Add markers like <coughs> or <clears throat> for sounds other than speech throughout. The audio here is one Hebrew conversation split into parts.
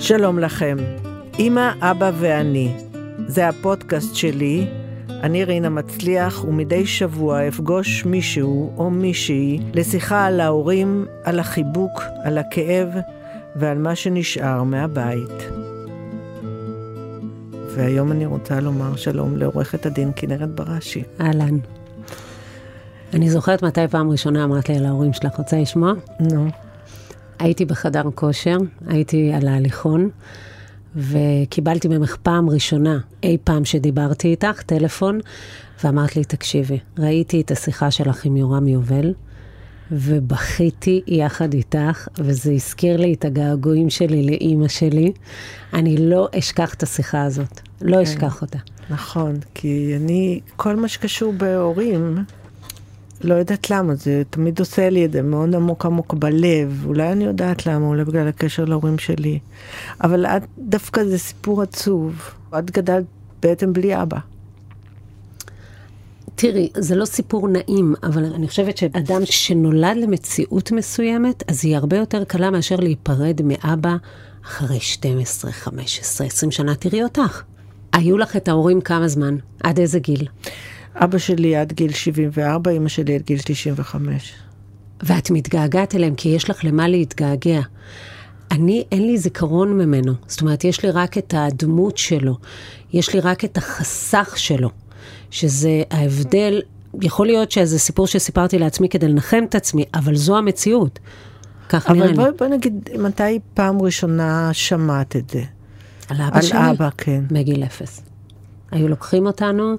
שלום לכם, אמא, אבא ואני. זה הפודקאסט שלי, אני רינה מצליח, ומדי שבוע אפגוש מישהו או מישהי לשיחה על ההורים, על החיבוק, על הכאב ועל מה שנשאר מהבית. והיום אני רוצה לומר שלום לעורכת הדין כנרת בראשי. אהלן. אני זוכרת מתי פעם ראשונה אמרת לי על ההורים שלך, רוצה לשמוע? נו. הייתי בחדר כושר, הייתי על ההליכון, וקיבלתי ממך פעם ראשונה, אי פעם שדיברתי איתך, טלפון, ואמרת לי, תקשיבי, ראיתי את השיחה שלך עם יורם יובל, ובכיתי יחד איתך, וזה הזכיר לי את הגעגועים שלי לאימא שלי. אני לא אשכח את השיחה הזאת, לא כן. אשכח אותה. נכון, כי אני, כל מה שקשור בהורים, לא יודעת למה, זה תמיד עושה לי את זה מאוד עמוק עמוק בלב. אולי אני יודעת למה, אולי בגלל הקשר להורים שלי. אבל את, דווקא זה סיפור עצוב. את גדלת בעצם בלי אבא. תראי, זה לא סיפור נעים, אבל אני חושבת שאדם שנולד למציאות מסוימת, אז היא הרבה יותר קלה מאשר להיפרד מאבא אחרי 12, 15, 20 שנה. תראי אותך. היו לך את ההורים כמה זמן? עד איזה גיל? אבא שלי עד גיל 74, אמא שלי עד גיל 95. ואת מתגעגעת אליהם כי יש לך למה להתגעגע. אני, אין לי זיכרון ממנו. זאת אומרת, יש לי רק את הדמות שלו. יש לי רק את החסך שלו. שזה ההבדל, יכול להיות שזה סיפור שסיפרתי לעצמי כדי לנחם את עצמי, אבל זו המציאות. כך נראה אבל לי. בואי בוא נגיד, מתי פעם ראשונה שמעת את זה? על אבא על שלי? אבא, כן. מגיל אפס. היו לוקחים אותנו,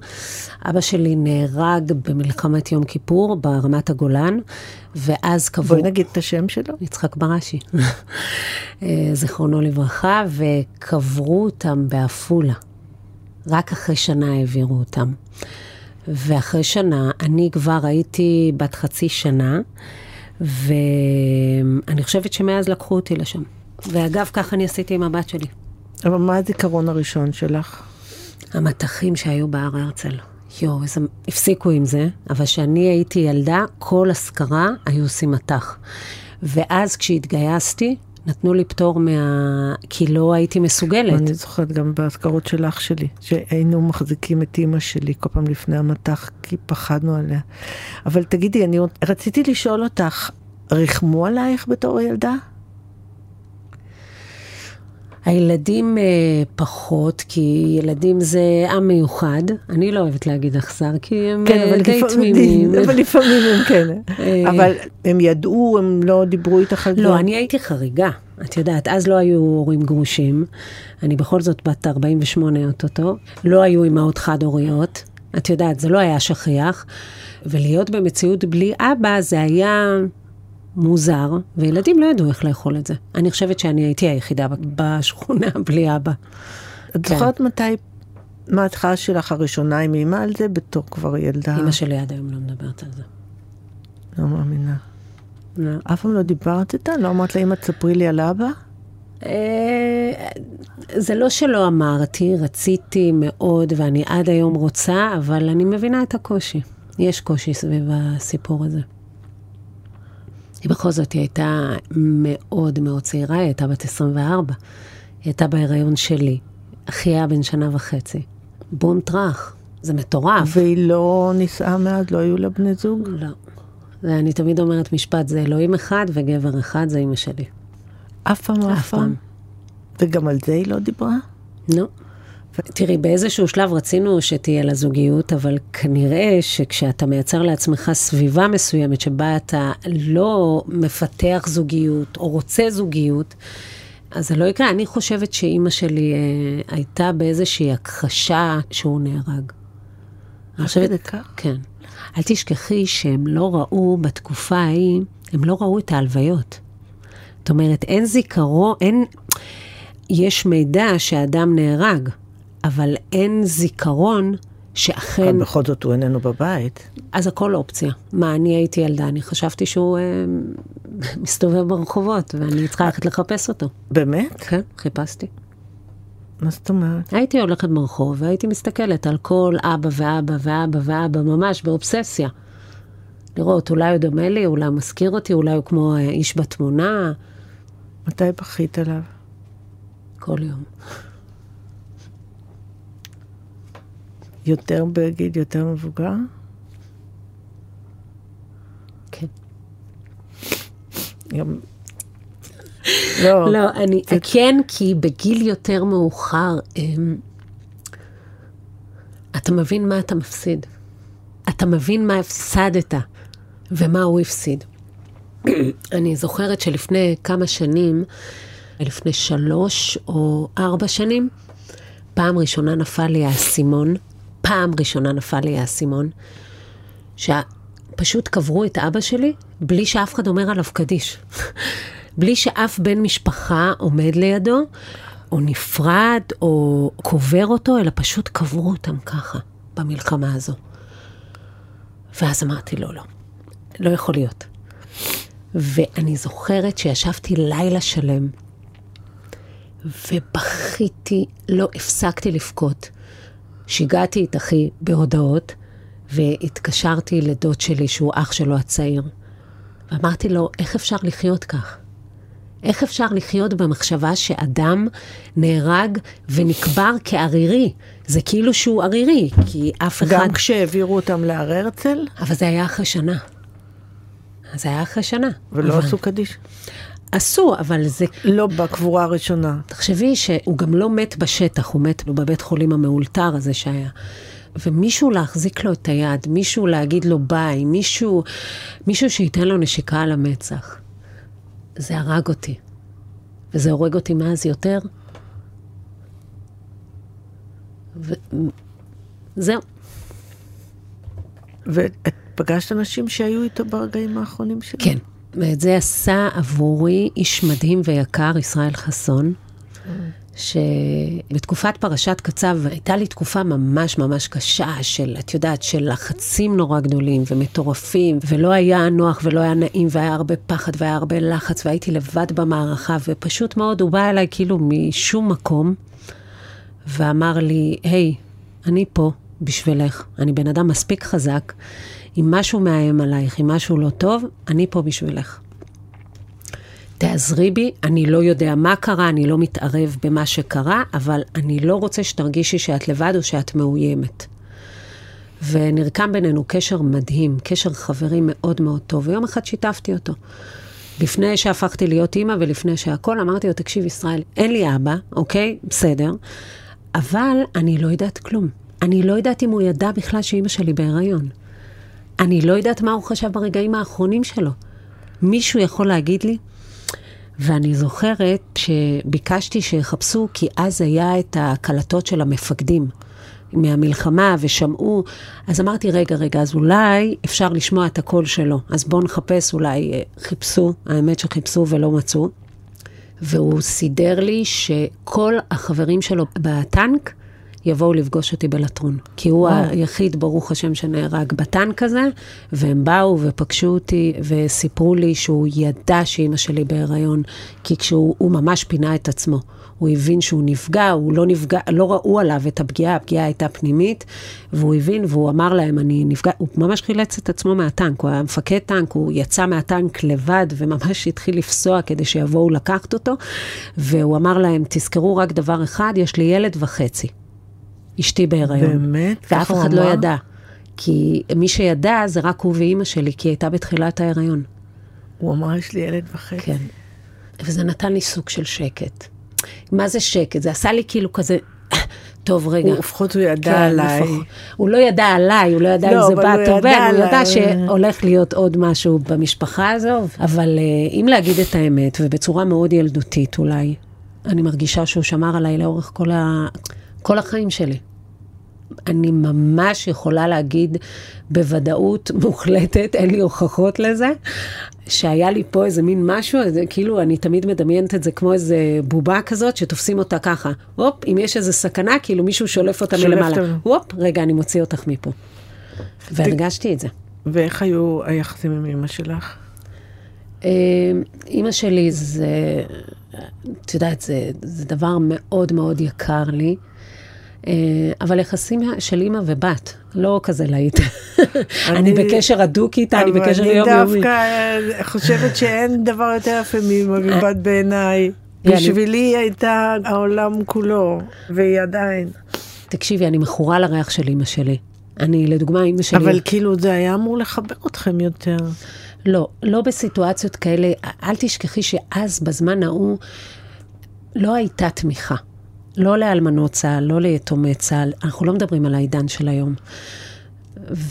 אבא שלי נהרג במלחמת יום כיפור ברמת הגולן, ואז קבעו... בואי נגיד את השם שלו. יצחק בראשי, <laughs> אה, זיכרונו לברכה, וקברו אותם בעפולה. רק אחרי שנה העבירו אותם. ואחרי שנה, אני כבר הייתי בת חצי שנה, ואני חושבת שמאז לקחו אותי לשם. ואגב, ככה אני עשיתי עם הבת שלי. אבל מה הזיכרון הראשון שלך? המטחים שהיו בהר הרצל. יואו, איזה... הפסיקו עם זה, אבל כשאני הייתי ילדה, כל אזכרה היו עושים מטח. ואז כשהתגייסתי, נתנו לי פטור מה... כי לא הייתי מסוגלת. אני זוכרת גם באזכרות של אח שלי, שהיינו מחזיקים את אימא שלי כל פעם לפני המטח, כי פחדנו עליה. אבל תגידי, אני רציתי לשאול אותך, ריחמו עלייך בתור ילדה? הילדים אה, פחות, כי ילדים זה עם מיוחד. אני לא אוהבת להגיד אכזר, כי הם אה, די תמימים. <laughs> אבל לפעמים הם כן. אה. אבל הם ידעו, הם לא דיברו איתך על זה? לא, אני הייתי חריגה. את יודעת, אז לא היו הורים גרושים. אני בכל זאת בת 48 אוטוטו. לא היו אימהות חד-הוריות. את יודעת, זה לא היה שכיח. ולהיות במציאות בלי אבא זה היה מוזר, וילדים לא ידעו איך לאכול את זה. אני חושבת שאני הייתי היחידה בשכונה <laughs> בלי אבא. את כן. זוכרת מתי, מה ההתחלה שלך הראשונה עם אימא על זה, בתור כבר ילדה? אמא שלי עד היום לא מדברת על זה. לא מאמינה. לא. אף פעם לא דיברת איתה? לא אמרת לה, אמא, תספרי לי על אבא? אה, זה לא שלא אמרתי, רציתי מאוד ואני עד היום רוצה, אבל אני מבינה את הקושי. יש קושי סביב הסיפור הזה. היא בכל זאת, היא הייתה מאוד מאוד צעירה, היא הייתה בת 24. היא הייתה בהיריון שלי. אחי היה בן שנה וחצי. בום טראח, זה מטורף. והיא לא נישאה מאז, לא היו לה בני זוג? לא. ואני תמיד אומרת משפט, זה אלוהים אחד וגבר אחד, זה אימא שלי. אף פעם, אף פעם. וגם על זה היא לא דיברה? נו. תראי, באיזשהו שלב רצינו שתהיה לה זוגיות, אבל כנראה שכשאתה מייצר לעצמך סביבה מסוימת שבה אתה לא מפתח זוגיות או רוצה זוגיות, אז זה לא יקרה. אני חושבת שאימא שלי אה, הייתה באיזושהי הכחשה שהוא נהרג. אני חושבת? כן. אל תשכחי שהם לא ראו בתקופה ההיא, הם לא ראו את ההלוויות. זאת אומרת, אין זיכרון, אין... יש מידע שאדם נהרג, אבל אין זיכרון שאכן... אבל בכל זאת הוא איננו בבית. אז הכל אופציה. מה, אני הייתי ילדה, אני חשבתי שהוא אה, מסתובב ברחובות, ואני צריכה ללכת לחפש אותו. באמת? כן, חיפשתי. מה זאת אומרת? הייתי הולכת ברחוב והייתי מסתכלת על כל אבא ואבא ואבא ואבא, ממש באובססיה. לראות, אולי הוא דומה לי, אולי הוא מזכיר אותי, אולי הוא כמו אה, איש בתמונה. מתי בכית עליו? כל יום. יותר בגיל יותר מבוגר? כן. גם... לא, לא, אני, זה- כן, כי בגיל יותר מאוחר, אמ, אתה מבין מה אתה מפסיד. אתה מבין מה הפסדת ומה הוא הפסיד. <clears throat> אני זוכרת שלפני כמה שנים, לפני שלוש או ארבע שנים, פעם ראשונה נפל לי האסימון, פעם ראשונה נפל לי האסימון, שפשוט קברו את אבא שלי בלי שאף אחד אומר עליו קדיש. <laughs> בלי שאף בן משפחה עומד לידו, או נפרד, או קובר אותו, אלא פשוט קברו אותם ככה, במלחמה הזו. ואז אמרתי, לא, לא, לא יכול להיות. ואני זוכרת שישבתי לילה שלם, ובכיתי, לא הפסקתי לבכות. שיגעתי את אחי בהודעות, והתקשרתי לדוד שלי, שהוא אח שלו הצעיר, ואמרתי לו, איך אפשר לחיות כך? איך אפשר לחיות במחשבה שאדם נהרג ונקבר כערירי? זה כאילו שהוא ערירי, כי אף אחד... גם כשהעבירו אותם להר הרצל, אבל זה היה אחרי שנה. זה היה אחרי שנה. ולא אבל... עשו קדיש. עשו, אבל זה... לא בקבורה הראשונה. תחשבי שהוא גם לא מת בשטח, הוא מת בבית חולים המאולתר הזה שהיה. ומישהו להחזיק לו את היד, מישהו להגיד לו ביי, מישהו, מישהו שייתן לו נשיקה על המצח. זה הרג אותי. וזה הורג אותי מאז יותר. וזהו. ואת פגשת אנשים שהיו איתו ברגעים האחרונים שלו? כן. ואת זה עשה עבורי איש מדהים ויקר, ישראל חסון, שבתקופת פרשת קצב הייתה לי תקופה ממש ממש קשה של, את יודעת, של לחצים נורא גדולים ומטורפים, ולא היה נוח ולא היה נעים, והיה הרבה פחד והיה הרבה לחץ, והייתי לבד במערכה, ופשוט מאוד הוא בא אליי כאילו משום מקום, ואמר לי, היי, אני פה בשבילך, אני בן אדם מספיק חזק, אם משהו מאיים עלייך, אם משהו לא טוב, אני פה בשבילך. תעזרי בי, אני לא יודע מה קרה, אני לא מתערב במה שקרה, אבל אני לא רוצה שתרגישי שאת לבד או שאת מאוימת. ונרקם בינינו קשר מדהים, קשר חברים מאוד מאוד טוב, ויום אחד שיתפתי אותו. לפני שהפכתי להיות אימא ולפני שהכל, אמרתי לו, תקשיב, ישראל, אין לי אבא, אוקיי? בסדר, אבל אני לא יודעת כלום. אני לא יודעת אם הוא ידע בכלל שאימא שלי בהיריון. אני לא יודעת מה הוא חשב ברגעים האחרונים שלו. מישהו יכול להגיד לי? ואני זוכרת שביקשתי שיחפשו, כי אז היה את הקלטות של המפקדים מהמלחמה ושמעו, אז אמרתי, רגע, רגע, אז אולי אפשר לשמוע את הקול שלו. אז בואו נחפש, אולי אה, חיפשו, האמת שחיפשו ולא מצאו. והוא סידר לי שכל החברים שלו בטנק יבואו לפגוש אותי בלטרון. כי הוא וואו. היחיד, ברוך השם, שנהרג בטנק הזה, והם באו ופגשו אותי וסיפרו לי שהוא ידע שאימא שלי בהיריון, כי כשהוא הוא ממש פינה את עצמו. הוא הבין שהוא נפגע, הוא לא נפגע, לא ראו עליו את הפגיעה, הפגיעה הייתה פנימית, והוא הבין והוא אמר להם, אני נפגע, הוא ממש חילץ את עצמו מהטנק, הוא היה מפקד טנק, הוא יצא מהטנק לבד וממש התחיל לפסוע כדי שיבואו לקחת אותו, והוא אמר להם, תזכרו רק דבר אחד, יש לי ילד וחצי. אשתי בהיריון. באמת? ואף הוא אחד לא אמר? ידע. כי מי שידע זה רק הוא ואימא שלי, כי היא הייתה בתחילת ההיריון. הוא אמר, יש לי ילד וחצי. כן. וזה נתן לי סוג של שקט. מה זה שקט? זה עשה לי כאילו כזה, <coughs> טוב, רגע. הוא לפחות הוא ידע כן, עליי. לפחות. הוא לא ידע עליי, הוא לא ידע לא, אם זה הוא בת או ידע בן, הוא ידע. שהולך להיות עוד משהו במשפחה הזו, אבל אה, אם להגיד את האמת, ובצורה מאוד ילדותית אולי, אני מרגישה שהוא שמר עליי לאורך כל, ה... כל החיים שלי. אני ממש יכולה להגיד בוודאות מוחלטת, אין לי הוכחות לזה, שהיה לי פה איזה מין משהו, איזה, כאילו אני תמיד מדמיינת את זה כמו איזה בובה כזאת, שתופסים אותה ככה. הופ, אם יש איזה סכנה, כאילו מישהו שולף אותה שולף מלמעלה. אותה. הופ, רגע, אני מוציא אותך מפה. והרגשתי את זה. ואיך היו היחסים עם אמא שלך? אה, אימא שלי זה, את יודעת, זה, זה דבר מאוד מאוד יקר לי, אה, אבל יחסים של אימא ובת, לא כזה להיט. <laughs> אני בקשר הדוק איתה, אני בקשר אבל יומיומי. אני דווקא אה, חושבת שאין דבר יותר יפה מאמא ובת בעיניי. בשבילי היא הייתה העולם כולו, והיא עדיין. תקשיבי, אני מכורה לריח של אימא שלי. אני, לדוגמה, אימא שלי... אבל כאילו זה היה אמור לחבר אתכם יותר. לא, לא בסיטואציות כאלה. אל תשכחי שאז, בזמן ההוא, לא הייתה תמיכה. לא לאלמנות צה"ל, לא ליתומי צה"ל. אנחנו לא מדברים על העידן של היום.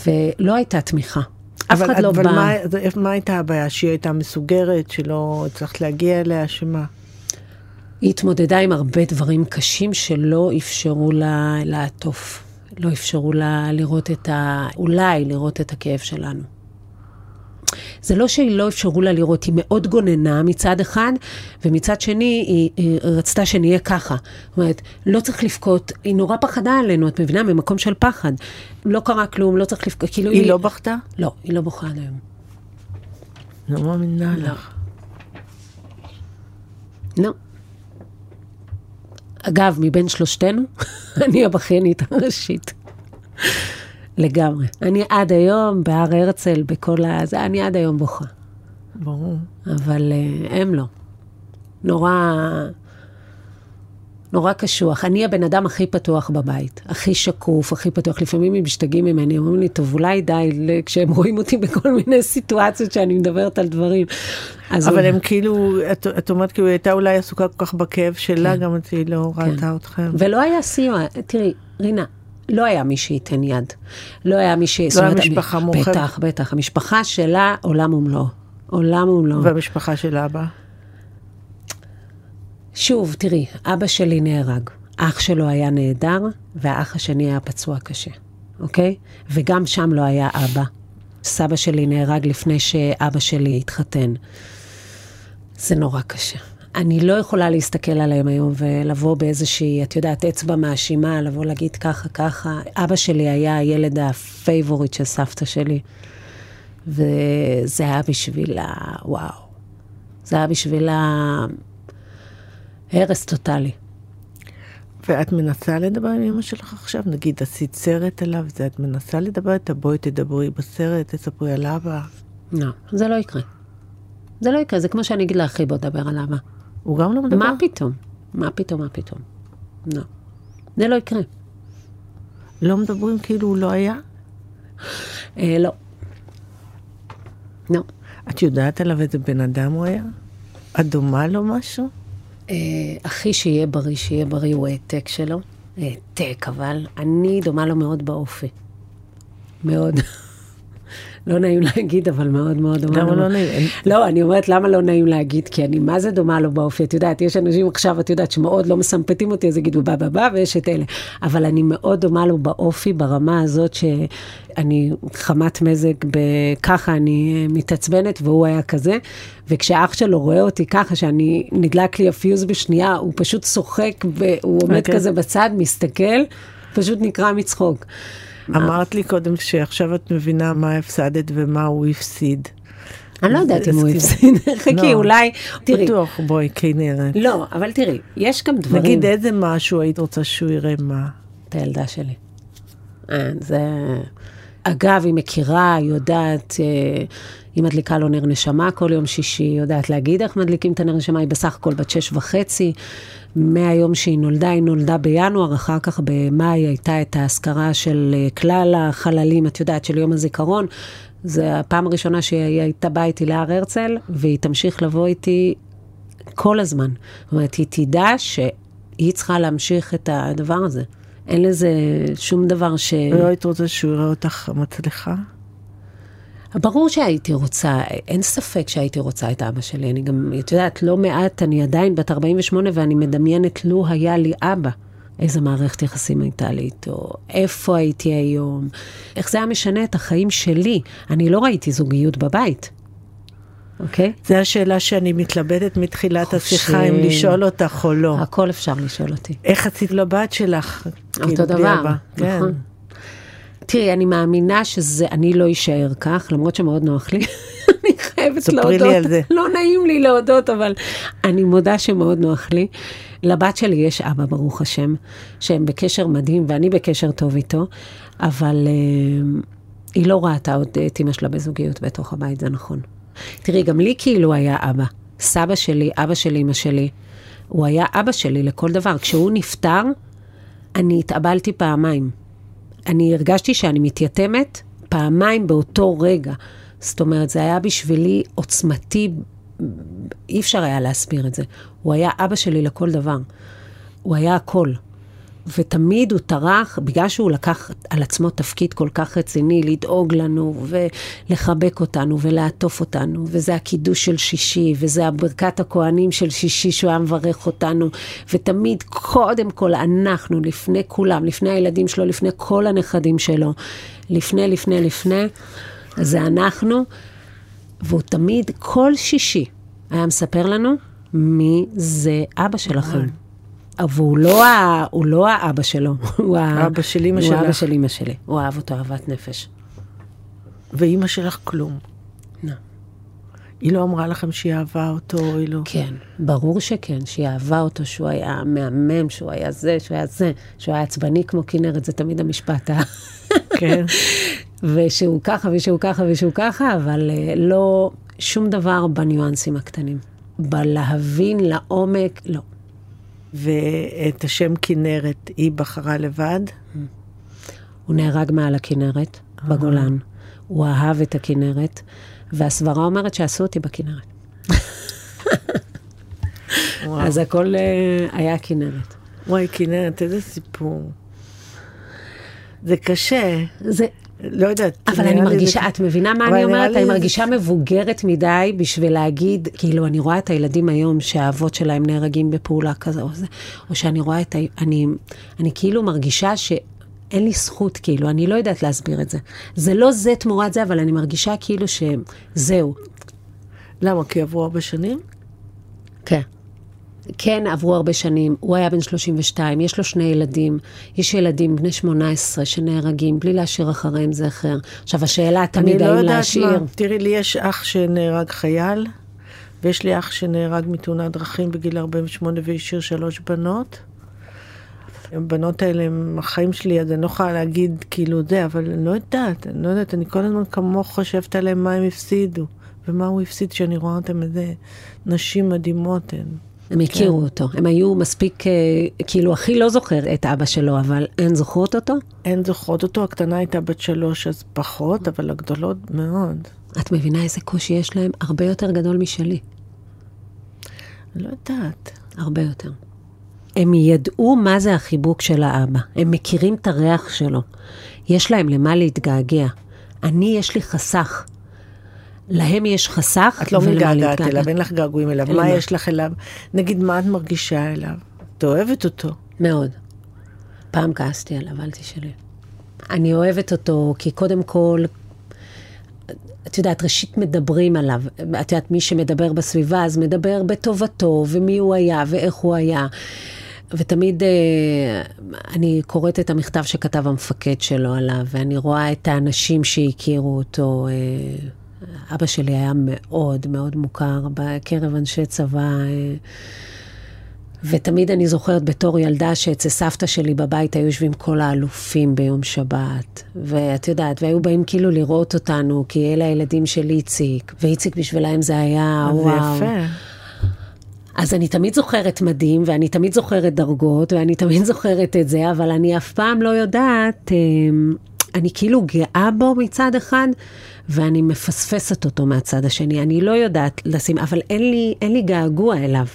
ולא הייתה תמיכה. אף אחד לא אבל בא... מה, מה הייתה הבעיה? שהיא הייתה מסוגרת, שלא הצלחת להגיע אליה, שמה? היא התמודדה עם הרבה דברים קשים שלא אפשרו לה לעטוף. לא אפשרו לה לראות את ה... אולי לראות את הכאב שלנו. זה לא שהיא לא אפשרו לה לראות, היא מאוד גוננה מצד אחד, ומצד שני היא, היא רצתה שנהיה ככה. זאת אומרת, לא צריך לבכות, היא נורא פחדה עלינו, את מבינה? ממקום של פחד. לא קרה כלום, לא צריך לבכות, כאילו היא לא בכתה? לא, היא לא בוכה עד היום. לא מאמינה לא. לך. לא. אגב, מבין שלושתנו, <laughs> אני הבכיינית הראשית. לגמרי. אני עד היום, בהר הרצל, בכל ה... זה, אני עד היום בוכה. ברור. אבל uh, הם לא. נורא... נורא קשוח. אני הבן אדם הכי פתוח בבית, הכי שקוף, הכי פתוח. לפעמים הם משתגעים ממני, אומרים לי, טוב, אולי די, כשהם רואים אותי <laughs> בכל מיני סיטואציות שאני מדברת על דברים. אבל הוא- הם כאילו, את, את אומרת כאילו, היא הייתה אולי עסוקה כל כך בכאב שלה, כן. גם היא לא ראתה אתכם. ולא היה סיוע, תראי, רינה, לא היה מי שייתן יד. לא היה מי ש... זאת היה משפחה המ- מורחבת? בטח, בטח. המשפחה שלה, עולם ומלואו. עולם ומלואו. והמשפחה של אבא? שוב, תראי, אבא שלי נהרג. אח שלו היה נהדר, והאח השני היה פצוע קשה, אוקיי? וגם שם לא היה אבא. סבא שלי נהרג לפני שאבא שלי התחתן. זה נורא קשה. אני לא יכולה להסתכל עליהם היום ולבוא באיזושהי, את יודעת, אצבע מאשימה, לבוא להגיד ככה, ככה. אבא שלי היה הילד ה favorite של סבתא שלי, וזה היה בשבילה, וואו. זה היה בשבילה הרס טוטאלי. ואת מנסה לדבר עם אמא שלך עכשיו? נגיד, עשית סרט עליו, זה את מנסה לדבר איתה? בואי תדברי בסרט, תספרי על אבא. לא, זה לא יקרה. זה לא יקרה, זה כמו שאני אגיד לאחי, בוא דבר על אבא. הוא גם לא מדבר? מה פתאום? מה פתאום, מה פתאום? לא. זה לא יקרה. לא מדברים כאילו הוא לא היה? אה, לא. לא. את יודעת עליו איזה בן אדם הוא היה? את דומה לו משהו? אה, אחי שיהיה בריא, שיהיה בריא, הוא העתק שלו. העתק, אבל אני דומה לו מאוד באופי. מאוד. לא נעים להגיד, אבל מאוד מאוד דומה. למה לא נעים? לא, אני אומרת, למה לא נעים להגיד? כי אני מה זה דומה לו באופי. את יודעת, יש אנשים עכשיו, את יודעת, שמאוד לא מסמפטים אותי, אז יגידו בא בא בא, ויש את אלה. אבל אני מאוד דומה לו באופי, ברמה הזאת שאני חמת מזג, ככה אני אה, מתעצבנת, והוא היה כזה. וכשאח שלו רואה אותי ככה, שאני, נדלק לי הפיוז בשנייה, הוא פשוט צוחק, והוא עומד אוקיי. כזה בצד, מסתכל, פשוט נקרע מצחוק. אמרת לי קודם שעכשיו את מבינה מה הפסדת ומה הוא הפסיד. אני לא יודעת אם הוא הפסיד, חכי, <laughs> לא. אולי, תראי, בטוח, בואי, כנרת. לא, אבל תראי, יש גם דברים... נגיד איזה משהו היית רוצה שהוא יראה מה? את הילדה שלי. אה, זה... אגב, היא מכירה, היא יודעת, אה, היא מדליקה לו נר נשמה כל יום שישי, היא יודעת להגיד איך מדליקים את הנר נשמה, היא בסך הכל בת שש וחצי. מהיום שהיא נולדה, היא נולדה בינואר, אחר כך במאי הייתה את האזכרה של אה, כלל החללים, את יודעת, של יום הזיכרון. זה הפעם הראשונה שהיא הייתה באה איתי להר הרצל, והיא תמשיך לבוא איתי כל הזמן. זאת אומרת, היא תדע שהיא צריכה להמשיך את הדבר הזה. אין לזה שום דבר ש... לא היית רוצה שהוא יראה אותך מצליחה? ברור שהייתי רוצה, אין ספק שהייתי רוצה את אבא שלי. אני גם, את יודעת, לא מעט, אני עדיין בת 48 ואני מדמיינת לו היה לי אבא. איזה מערכת יחסים הייתה לי איתו, איפה הייתי היום, איך זה היה משנה את החיים שלי. אני לא ראיתי זוגיות בבית, אוקיי? זו השאלה שאני מתלבטת מתחילת חופשי. השיחה, אם לשאול אותך או לא. הכל אפשר לשאול אותי. איך עשית לבת שלך? כאילו, אותו בלי דבר? כן. נכון. תראי, אני מאמינה שזה, אני לא אשאר כך, למרות שמאוד נוח לי. <laughs> אני חייבת ספרי להודות. לי על זה. לא נעים לי להודות, אבל אני מודה שמאוד נוח לי. לבת שלי יש אבא, ברוך השם, שהם בקשר מדהים, ואני בקשר טוב איתו, אבל אה, היא לא ראתה עוד את אימא שלה בזוגיות בתוך הבית, זה נכון. תראי, גם לי כאילו היה אבא. סבא שלי, אבא שלי, אמא שלי, הוא היה אבא שלי לכל דבר. כשהוא נפטר, אני התאבלתי פעמיים. אני הרגשתי שאני מתייתמת פעמיים באותו רגע. זאת אומרת, זה היה בשבילי עוצמתי, אי אפשר היה להסביר את זה. הוא היה אבא שלי לכל דבר. הוא היה הכל. ותמיד הוא טרח, בגלל שהוא לקח על עצמו תפקיד כל כך רציני, לדאוג לנו ולחבק אותנו ולעטוף אותנו, וזה הקידוש של שישי, וזה הברכת הכוהנים של שישי שהוא היה מברך אותנו, ותמיד, קודם כל, אנחנו, לפני כולם, לפני הילדים שלו, לפני כל הנכדים שלו, לפני, לפני, לפני, זה אנחנו, והוא תמיד, כל שישי, היה מספר לנו מי זה אבא שלכם. והוא לא, ה... הוא לא האבא שלו, <laughs> הוא אבא של אמא שלך. הוא אבא של אמא שלי, הוא אהב אותו אהבת נפש. ואימא שלך כלום. לא. היא לא אמרה לכם שהיא אהבה אותו, היא לא... כן, ברור שכן, שהיא אהבה אותו, שהוא היה מהמם, שהוא היה זה, שהוא היה זה, שהוא היה עצבני כמו כנרת, זה תמיד המשפט ה... כן. <laughs> ושהוא ככה ושהוא ככה ושהוא ככה, אבל אה, לא שום דבר בניואנסים הקטנים. בלהבין לעומק, לא. ואת השם כנרת היא בחרה לבד? הוא נהרג מעל הכנרת, בגולן. הוא אהב את הכנרת, והסברה אומרת שעשו אותי בכנרת. אז הכל אה, היה כנרת. וואי, כנרת, איזה סיפור. זה קשה. זה, לא יודעת. אבל אני מרגישה, זה... את מבינה מה אני אומרת? אני מרגישה זה... מבוגרת מדי בשביל להגיד, כאילו, אני רואה את הילדים היום שהאבות שלהם נהרגים בפעולה כזו או זה, או שאני רואה את ה... אני, אני כאילו מרגישה ש... אין לי זכות, כאילו, אני לא יודעת להסביר את זה. זה לא זה תמורת זה, אבל אני מרגישה כאילו שזהו. למה? כי עברו הרבה שנים? כן. כן, עברו הרבה שנים, הוא היה בן 32, יש לו שני ילדים, יש ילדים בני 18 שנהרגים בלי להשאיר אחריהם זכר. עכשיו, השאלה תמיד האם להשאיר... אני לא יודעת מה, תראי, לי יש אח שנהרג חייל, ויש לי אח שנהרג מתאונת דרכים בגיל 48 והשאיר שלוש בנות. הבנות האלה הם החיים שלי, אז אני לא יכולה להגיד כאילו זה, אבל אני לא יודעת, אני לא יודעת, אני כל הזמן כמוך חושבת עליהם מה הם הפסידו, ומה הוא הפסיד שאני רואה אותם איזה נשים מדהימות הן. הם הכירו כן. אותו. הם היו מספיק, אה, כאילו, הכי לא זוכר את אבא שלו, אבל הן זוכרות אותו? הן זוכרות אותו, הקטנה הייתה בת שלוש, אז פחות, אבל הגדולות מאוד. את מבינה איזה קושי יש להם? הרבה יותר גדול משלי. לא יודעת. הרבה יותר. הם ידעו מה זה החיבוק של האבא. הם מכירים את הריח שלו. יש להם למה להתגעגע. אני, יש לי חסך. להם יש חסך. את לא מתגעגעת אליו, אין לך געגועים אליו. מה יש לך אליו? נגיד, מה את מרגישה אליו? את אוהבת אותו. מאוד. פעם כעסתי עליו, אל תשאלי. אני אוהבת אותו כי קודם כל, את יודעת, ראשית מדברים עליו. את יודעת, מי שמדבר בסביבה, אז מדבר בטובתו, ומי הוא היה, ואיך הוא היה. ותמיד אה, אני קוראת את המכתב שכתב המפקד שלו עליו, ואני רואה את האנשים שהכירו אותו. אה, אבא שלי היה מאוד מאוד מוכר בקרב אנשי צבא. ותמיד אני זוכרת בתור ילדה שאצל סבתא שלי בבית היו יושבים כל האלופים ביום שבת. ואת יודעת, והיו באים כאילו לראות אותנו, כי אלה הילדים של איציק, ואיציק בשבילם זה היה וואו. זה יפה. אז אני תמיד זוכרת מדים, ואני תמיד זוכרת דרגות, ואני תמיד <laughs> זוכרת את זה, אבל אני אף פעם לא יודעת, אה, אני כאילו גאה בו מצד אחד, ואני מפספסת אותו מהצד השני. אני לא יודעת לשים, אבל אין לי, אין לי געגוע אליו.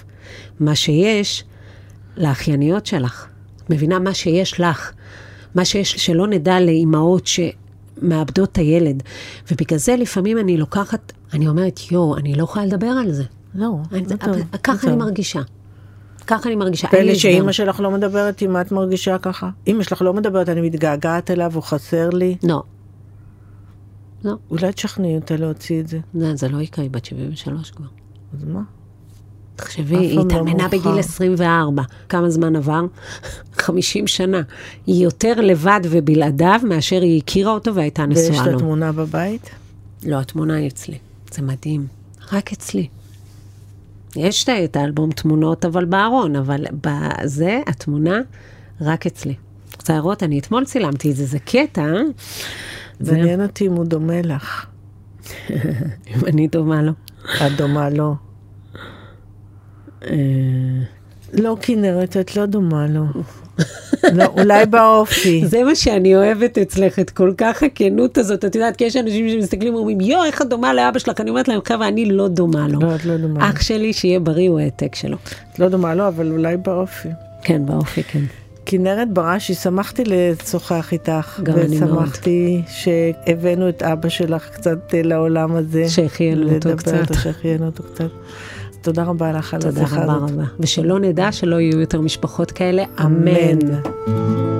מה שיש לאחייניות שלך. את מבינה? מה שיש לך. מה שיש, שלא נדע לאימהות שמאבדות את הילד. ובגלל זה לפעמים אני לוקחת, אני אומרת, יואו, אני לא יכולה לדבר על זה. לא, אני, לא טוב. ככה אני מרגישה. ככה אני מרגישה. פלא שאימא שלך לא מדברת מה את מרגישה ככה? אימא שלך לא מדברת, אני מתגעגעת אליו, הוא חסר לי. לא. לא. אולי תשכנעי אותה להוציא את זה. לא, זה לא יקרה, היא בת 73 כבר. אז מה? תחשבי, היא התאמנה לא בגיל 24. כמה זמן עבר? 50 שנה. היא יותר לבד ובלעדיו מאשר היא הכירה אותו והייתה נשואה לו. ויש לה תמונה בבית? לא, התמונה היא אצלי. זה מדהים. רק אצלי. יש את האלבום תמונות, אבל בארון, אבל בזה, התמונה, רק אצלי. רוצה לראות? אני אתמול צילמתי את זה, זה קטע. אה? מעניין אותי אם הוא דומה לך. אם אני דומה לו. את דומה לו. לא כנרת, את לא דומה לו. לא, אולי באופי. זה מה שאני אוהבת אצלך, את כל כך הכנות הזאת. את יודעת, כי יש אנשים שמסתכלים ואומרים, יואו, איך את דומה לאבא שלך? אני אומרת להם, חבר'ה, אני לא דומה לו. לא, את לא דומה. אח שלי, שיהיה בריא, הוא העתק שלו. את לא דומה לו, אבל אולי באופי. כן, באופי, כן. כנרת בראשי, שמחתי לשוחח איתך. גם אני מאוד. ושמחתי שהבאנו את אבא שלך קצת אה, לעולם הזה. שהחיינו אותו לדבר קצת. איתו, שהחיינו אותו קצת. תודה רבה לך על תודה השיחה רבה. רבה. ושלא נדע שלא יהיו יותר משפחות כאלה, אמן. אמן.